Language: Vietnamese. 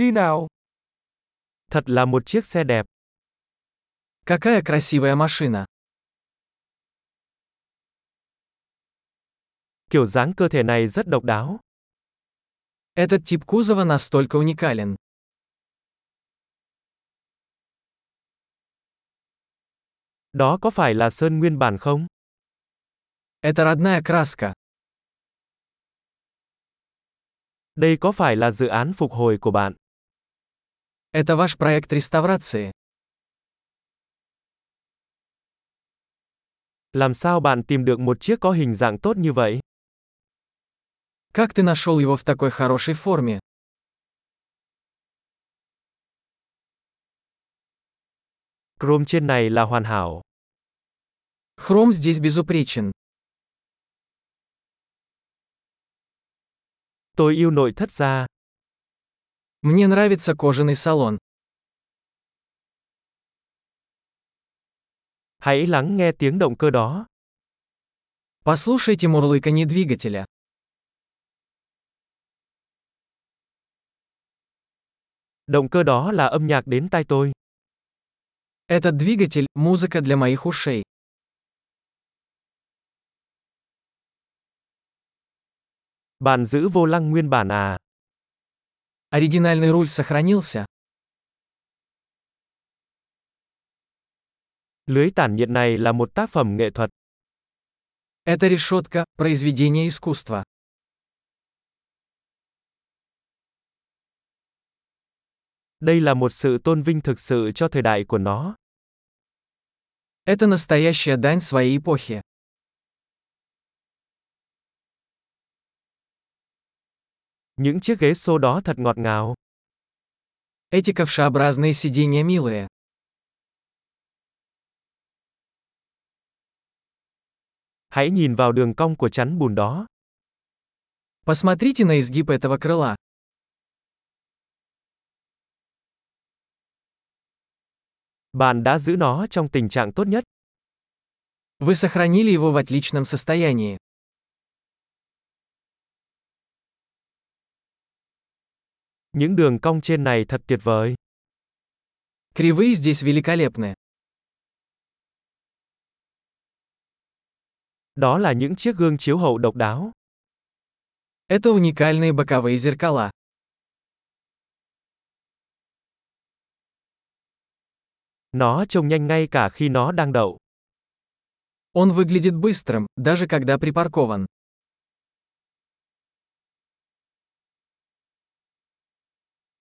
Đi nào. Thật là một chiếc xe đẹp. Какая красивая машина. Kiểu dáng cơ thể này rất độc đáo. Этот тип кузова настолько уникален. Đó có phải là sơn nguyên bản không? Это родная краска. Đây có phải là dự án phục hồi của bạn? Это ваш проект реставрации. Làm sao bạn tìm được một chiếc có hình dạng tốt như vậy? Как ты нашел его в такой хорошей форме? Chrome trên này là hoàn hảo. Хром здесь безупречен. Tôi yêu nội thất da. Мне нравится кожаный салон. Hãy lắng nghe tiếng động cơ đó. Послушайте мурлыканье двигателя. Động cơ đó là âm nhạc đến tai tôi. Этот двигатель – музыка для моих ушей. Bạn giữ vô lăng nguyên bản à? Оригинальный руль сохранился. Lưới tản nhiệt này là một tác phẩm nghệ thuật. Эта решетка – произведение искусства. Đây là một sự tôn vinh thực sự cho thời đại của nó. Это настоящая дань своей эпохи. Những chiếc ghế xô đó thật ngọt ngào. Эти ковшеобразные сиденья милые. Hãy nhìn vào đường cong của chắn bùn đó. Посмотрите на изгиб этого крыла. Bạn đã giữ nó trong tình trạng tốt nhất. Вы сохранили его в отличном состоянии. Những đường cong trên này thật tuyệt vời. Кривые здесь великолепны. Đó là những chiếc gương chiếu hậu độc đáo. Это уникальные боковые зеркала. Nó trông nhanh ngay cả khi nó đang đậu. Он выглядит быстрым, даже когда припаркован.